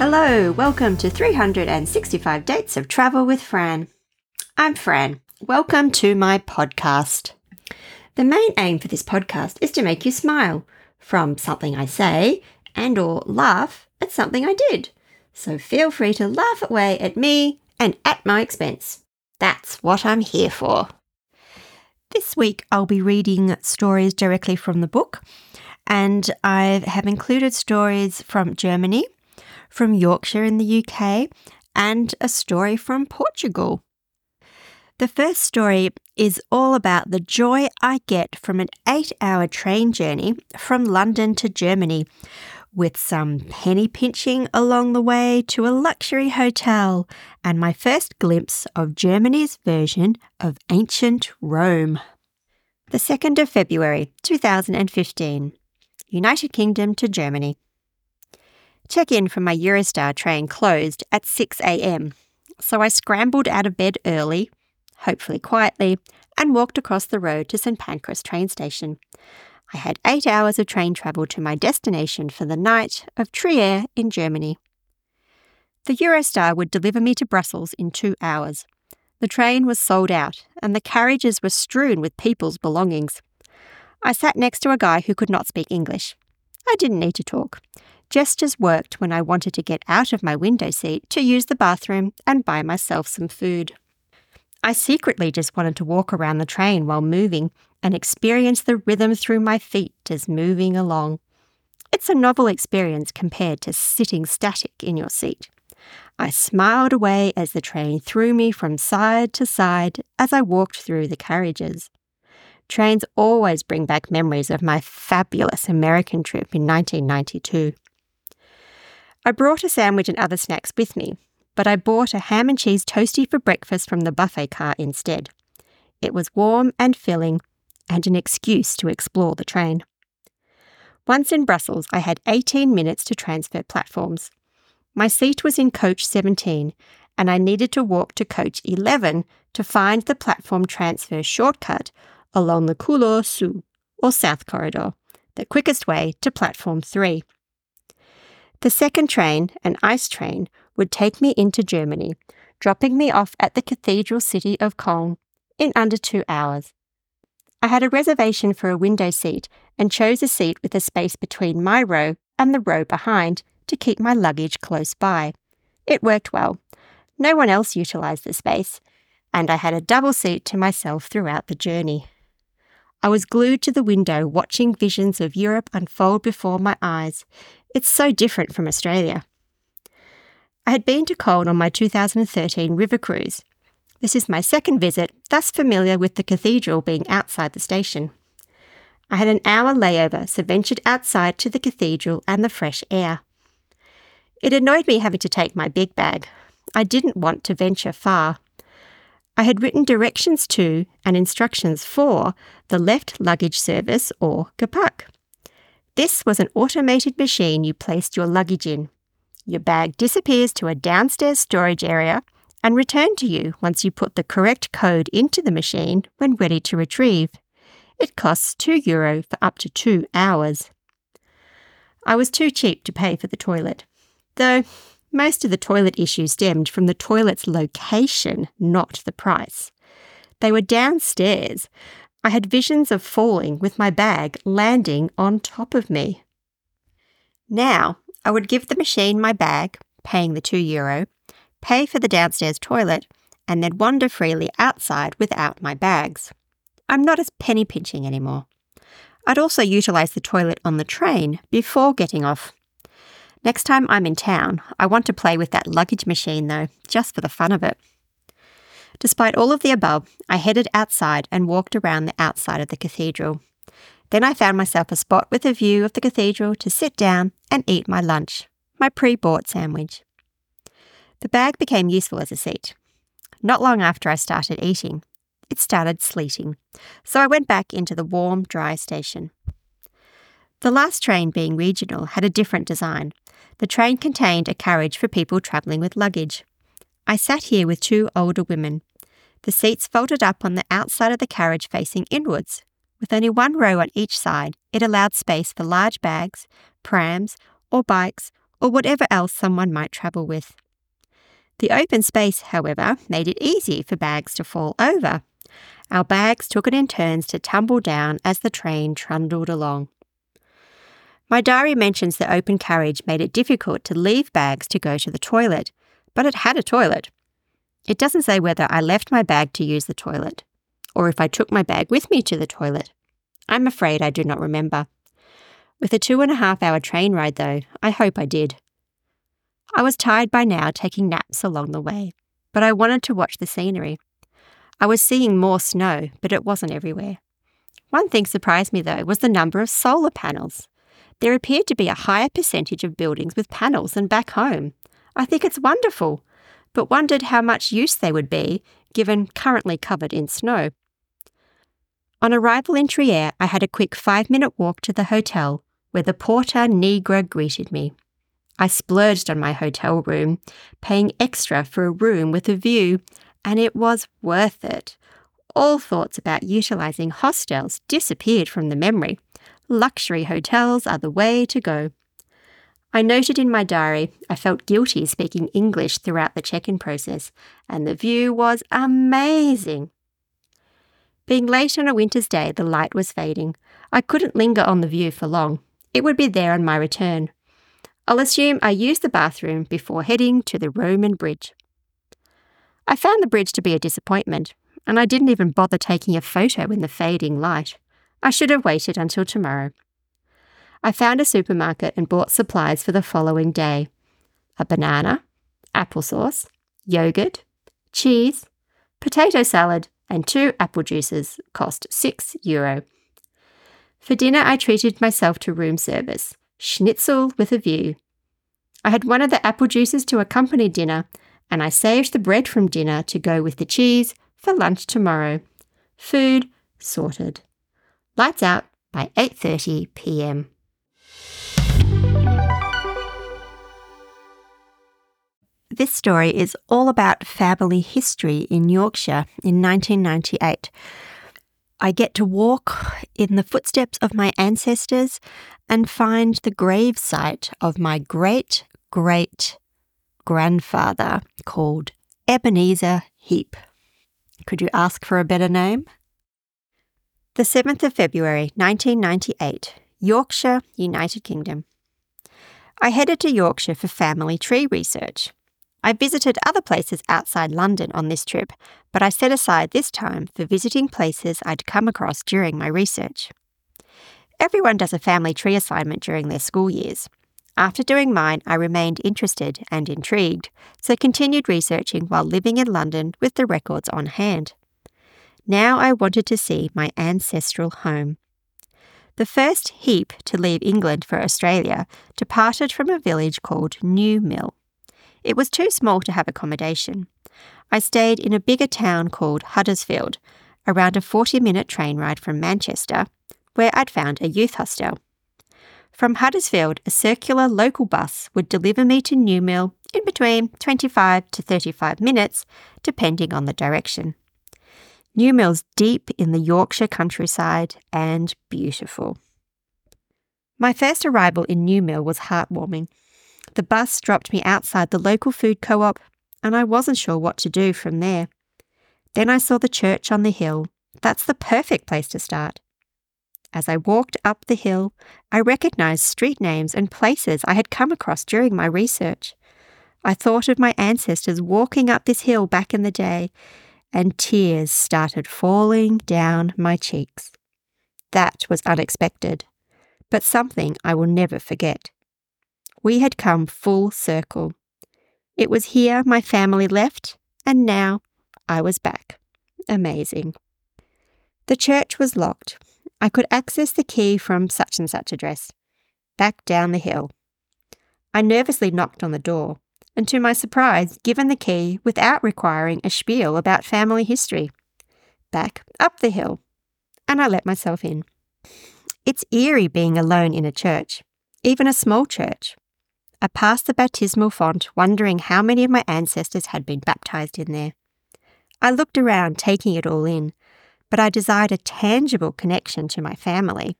Hello, welcome to 365 Dates of Travel with Fran. I'm Fran. Welcome to my podcast. The main aim for this podcast is to make you smile from something I say and or laugh at something I did. So feel free to laugh away at me and at my expense. That's what I'm here for. This week I'll be reading stories directly from the book and I have included stories from Germany, from Yorkshire in the UK, and a story from Portugal. The first story is all about the joy I get from an eight hour train journey from London to Germany, with some penny pinching along the way to a luxury hotel, and my first glimpse of Germany's version of ancient Rome. The 2nd of February 2015, United Kingdom to Germany. Check in from my Eurostar train closed at 6 am, so I scrambled out of bed early, hopefully quietly, and walked across the road to St Pancras train station. I had eight hours of train travel to my destination for the night of Trier in Germany. The Eurostar would deliver me to Brussels in two hours. The train was sold out, and the carriages were strewn with people's belongings. I sat next to a guy who could not speak English. I didn't need to talk. Gestures worked when I wanted to get out of my window seat to use the bathroom and buy myself some food. I secretly just wanted to walk around the train while moving and experience the rhythm through my feet as moving along. It's a novel experience compared to sitting static in your seat. I smiled away as the train threw me from side to side as I walked through the carriages. Trains always bring back memories of my fabulous American trip in 1992. I brought a sandwich and other snacks with me, but I bought a ham and cheese toastie for breakfast from the buffet car instead. It was warm and filling and an excuse to explore the train. Once in Brussels, I had 18 minutes to transfer platforms. My seat was in coach 17, and I needed to walk to coach 11 to find the platform transfer shortcut along the Couloir Sud, or South Corridor, the quickest way to platform 3. The second train, an ICE train, would take me into Germany, dropping me off at the cathedral city of Cologne in under two hours. I had a reservation for a window seat and chose a seat with a space between my row and the row behind to keep my luggage close by. It worked well. No one else utilised the space, and I had a double seat to myself throughout the journey. I was glued to the window watching visions of Europe unfold before my eyes. It's so different from Australia. I had been to Cologne on my 2013 river cruise, this is my second visit, thus familiar with the cathedral being outside the station. I had an hour layover, so ventured outside to the cathedral and the fresh air. It annoyed me having to take my big bag. I didn't want to venture far. I had written directions to and instructions for the left luggage service or Gepäck. This was an automated machine you placed your luggage in. Your bag disappears to a downstairs storage area and returned to you once you put the correct code into the machine when ready to retrieve. It costs €2 Euro for up to two hours. I was too cheap to pay for the toilet, though most of the toilet issues stemmed from the toilet's location, not the price. They were downstairs. I had visions of falling with my bag landing on top of me. Now, I would give the machine my bag, paying the 2 euro, pay for the downstairs toilet, and then wander freely outside without my bags. I'm not as penny pinching anymore. I'd also utilise the toilet on the train before getting off. Next time I'm in town, I want to play with that luggage machine though, just for the fun of it. Despite all of the above, I headed outside and walked around the outside of the cathedral. Then I found myself a spot with a view of the cathedral to sit down and eat my lunch, my pre bought sandwich. The bag became useful as a seat. Not long after I started eating, it started sleeting, so I went back into the warm, dry station. The last train, being regional, had a different design. The train contained a carriage for people travelling with luggage. I sat here with two older women. The seats folded up on the outside of the carriage facing inwards. With only one row on each side, it allowed space for large bags, prams, or bikes, or whatever else someone might travel with. The open space, however, made it easy for bags to fall over. Our bags took it in turns to tumble down as the train trundled along. My diary mentions the open carriage made it difficult to leave bags to go to the toilet, but it had a toilet. It doesn't say whether I left my bag to use the toilet, or if I took my bag with me to the toilet. I'm afraid I do not remember. With a two and a half hour train ride, though, I hope I did. I was tired by now, taking naps along the way, but I wanted to watch the scenery. I was seeing more snow, but it wasn't everywhere. One thing surprised me, though, was the number of solar panels. There appeared to be a higher percentage of buildings with panels than back home. I think it's wonderful, but wondered how much use they would be given currently covered in snow. On arrival in Trier, I had a quick five minute walk to the hotel where the Porta Nigra greeted me. I splurged on my hotel room, paying extra for a room with a view, and it was worth it. All thoughts about utilising hostels disappeared from the memory. Luxury hotels are the way to go. I noted in my diary I felt guilty speaking English throughout the check in process, and the view was amazing. Being late on a winter's day, the light was fading. I couldn't linger on the view for long. It would be there on my return. I'll assume I used the bathroom before heading to the Roman Bridge. I found the bridge to be a disappointment, and I didn't even bother taking a photo in the fading light. I should have waited until tomorrow. I found a supermarket and bought supplies for the following day a banana, applesauce, yogurt, cheese, potato salad, and two apple juices cost 6 euro. For dinner, I treated myself to room service schnitzel with a view. I had one of the apple juices to accompany dinner, and I saved the bread from dinner to go with the cheese for lunch tomorrow. Food sorted. Lights out by 8:30 p.m. This story is all about family history in Yorkshire in 1998. I get to walk in the footsteps of my ancestors and find the grave site of my great great grandfather called Ebenezer Heap. Could you ask for a better name? The 7th of February 1998, Yorkshire, United Kingdom. I headed to Yorkshire for family tree research. I visited other places outside London on this trip, but I set aside this time for visiting places I'd come across during my research. Everyone does a family tree assignment during their school years. After doing mine, I remained interested and intrigued, so continued researching while living in London with the records on hand. Now I wanted to see my ancestral home. The first Heap to leave England for Australia departed from a village called New Mill. It was too small to have accommodation. I stayed in a bigger town called Huddersfield, around a 40 minute train ride from Manchester, where I'd found a youth hostel. From Huddersfield, a circular local bus would deliver me to Newmill in between 25 to 35 minutes, depending on the direction. Newmill's deep in the Yorkshire countryside and beautiful. My first arrival in Newmill was heartwarming. The bus dropped me outside the local food co op, and I wasn't sure what to do from there. Then I saw the church on the hill. That's the perfect place to start. As I walked up the hill, I recognized street names and places I had come across during my research. I thought of my ancestors walking up this hill back in the day, and tears started falling down my cheeks. That was unexpected, but something I will never forget. We had come full circle. It was here my family left, and now I was back. Amazing. The church was locked. I could access the key from such and such address. Back down the hill. I nervously knocked on the door, and to my surprise, given the key without requiring a spiel about family history. Back up the hill, and I let myself in. It's eerie being alone in a church, even a small church. I passed the baptismal font, wondering how many of my ancestors had been baptized in there. I looked around, taking it all in, but I desired a tangible connection to my family.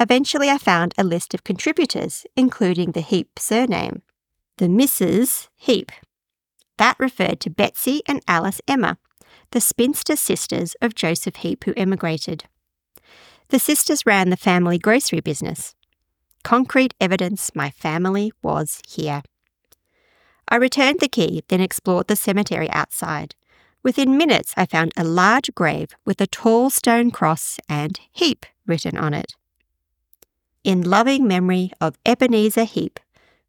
Eventually, I found a list of contributors, including the Heap surname, the Mrs. Heap. That referred to Betsy and Alice Emma, the spinster sisters of Joseph Heap who emigrated. The sisters ran the family grocery business. Concrete evidence my family was here. I returned the key, then explored the cemetery outside. Within minutes, I found a large grave with a tall stone cross and Heap written on it. In loving memory of Ebenezer Heap,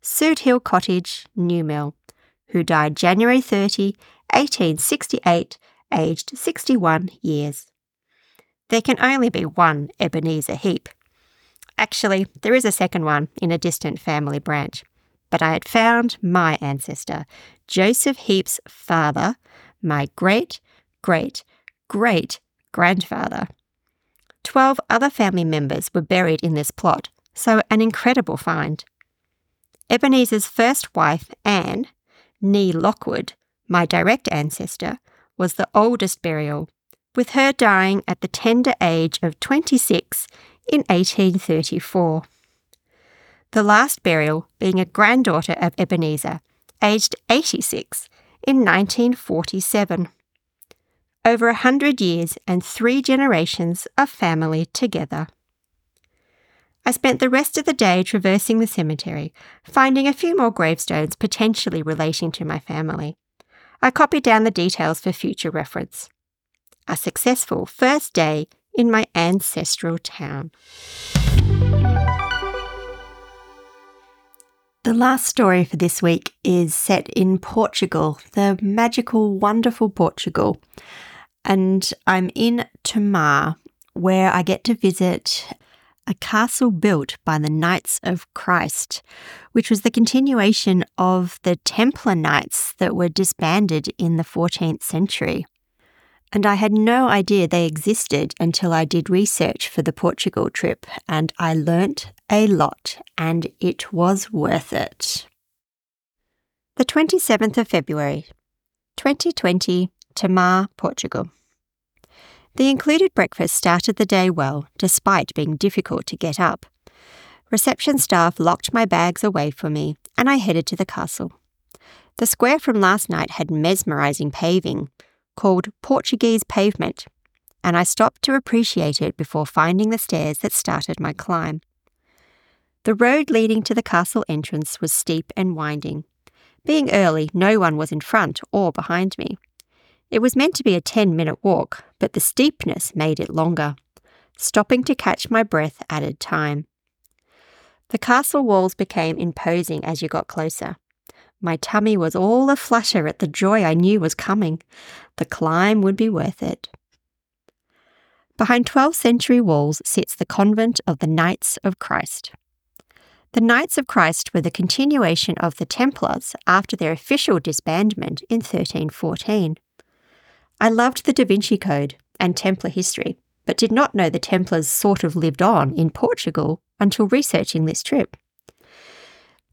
Suit Hill Cottage, Newmill, who died January 30, 1868, aged 61 years. There can only be one Ebenezer Heap. Actually, there is a second one in a distant family branch but I had found my ancestor, Joseph Heap's father, my great, great, great grandfather. Twelve other family members were buried in this plot, so an incredible find. Ebenezer's first wife, Anne, Nee Lockwood, my direct ancestor, was the oldest burial, with her dying at the tender age of 26 in 1834 the last burial being a granddaughter of Ebenezer, aged 86, in 1947. Over a hundred years and three generations of family together. I spent the rest of the day traversing the cemetery, finding a few more gravestones potentially relating to my family. I copied down the details for future reference. A successful first day in my ancestral town. The last story for this week is set in Portugal, the magical, wonderful Portugal. And I'm in Tomar, where I get to visit a castle built by the Knights of Christ, which was the continuation of the Templar Knights that were disbanded in the 14th century and I had no idea they existed until I did research for the Portugal trip, and I learnt a lot, and it was worth it. The 27th of February, 2020, Tomar, Portugal. The included breakfast started the day well, despite being difficult to get up. Reception staff locked my bags away for me, and I headed to the castle. The square from last night had mesmerising paving, called Portuguese Pavement, and I stopped to appreciate it before finding the stairs that started my climb. The road leading to the castle entrance was steep and winding. Being early, no one was in front or behind me. It was meant to be a 10 minute walk, but the steepness made it longer. Stopping to catch my breath added time. The castle walls became imposing as you got closer. My tummy was all a flutter at the joy I knew was coming. The climb would be worth it. Behind 12th century walls sits the convent of the Knights of Christ. The Knights of Christ were the continuation of the Templars after their official disbandment in 1314. I loved the Da Vinci Code and Templar history, but did not know the Templars sort of lived on in Portugal until researching this trip.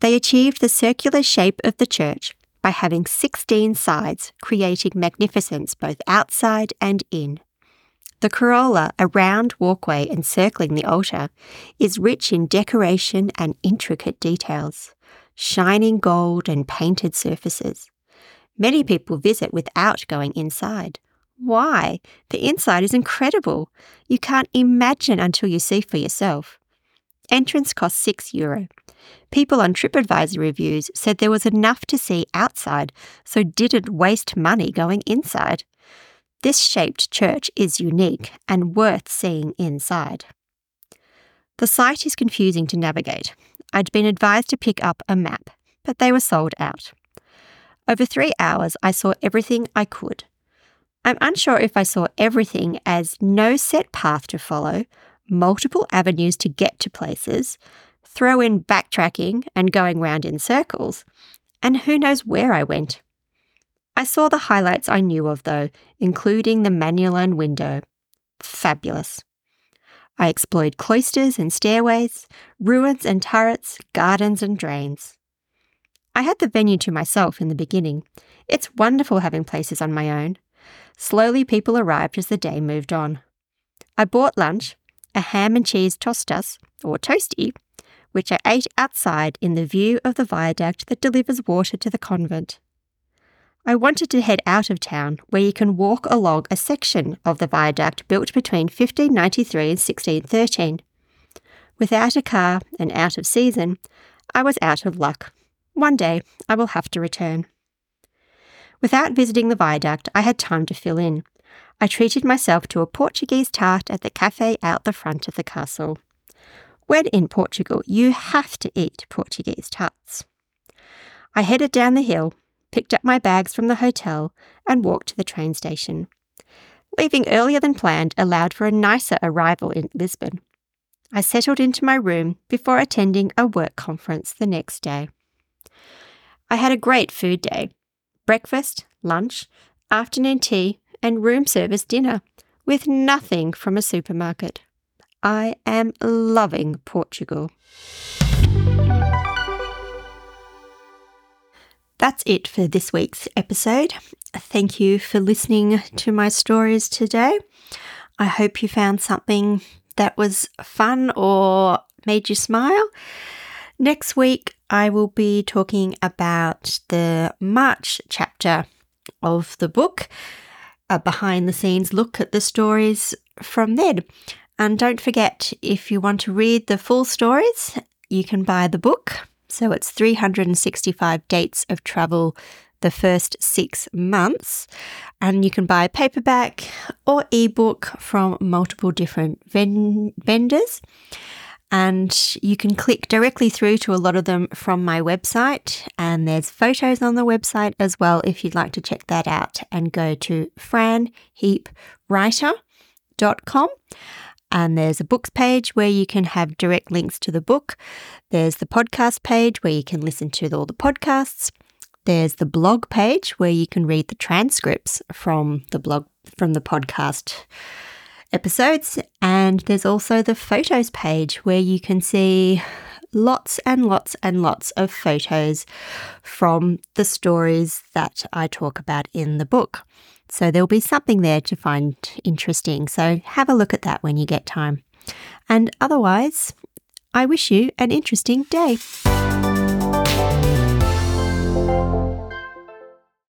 They achieved the circular shape of the church by having 16 sides, creating magnificence both outside and in. The Charola, a round walkway encircling the altar, is rich in decoration and intricate details, shining gold and painted surfaces. Many people visit without going inside. Why? The inside is incredible. You can't imagine until you see for yourself. Entrance costs 6 euro. People on TripAdvisor reviews said there was enough to see outside, so didn't waste money going inside. This shaped church is unique and worth seeing inside. The site is confusing to navigate. I'd been advised to pick up a map, but they were sold out. Over three hours, I saw everything I could. I'm unsure if I saw everything as no set path to follow, multiple avenues to get to places, throw in backtracking and going round in circles, and who knows where I went. I saw the highlights I knew of, though, including the Manueline window. Fabulous. I explored cloisters and stairways, ruins and turrets, gardens and drains. I had the venue to myself in the beginning. It's wonderful having places on my own. Slowly, people arrived as the day moved on. I bought lunch, a ham and cheese tostas, or toasty, which I ate outside in the view of the viaduct that delivers water to the convent. I wanted to head out of town, where you can walk along a section of the viaduct built between 1593 and 1613. Without a car and out of season, I was out of luck. One day I will have to return. Without visiting the viaduct, I had time to fill in. I treated myself to a Portuguese tart at the cafe out the front of the castle. When in Portugal, you have to eat Portuguese tarts. I headed down the hill, picked up my bags from the hotel, and walked to the train station. Leaving earlier than planned allowed for a nicer arrival in Lisbon. I settled into my room before attending a work conference the next day. I had a great food day breakfast, lunch, afternoon tea, and room service dinner with nothing from a supermarket. I am loving Portugal. That's it for this week's episode. Thank you for listening to my stories today. I hope you found something that was fun or made you smile. Next week, I will be talking about the March chapter of the book, a behind the scenes look at the stories from then. And don't forget, if you want to read the full stories, you can buy the book. So it's 365 dates of travel the first six months. And you can buy paperback or ebook from multiple different ven- vendors. And you can click directly through to a lot of them from my website. And there's photos on the website as well if you'd like to check that out and go to franheapwriter.com. And there's a books page where you can have direct links to the book. There's the podcast page where you can listen to all the podcasts. There's the blog page where you can read the transcripts from the blog from the podcast episodes. And there's also the photos page where you can see lots and lots and lots of photos from the stories that I talk about in the book. So there'll be something there to find interesting. So have a look at that when you get time. And otherwise, I wish you an interesting day.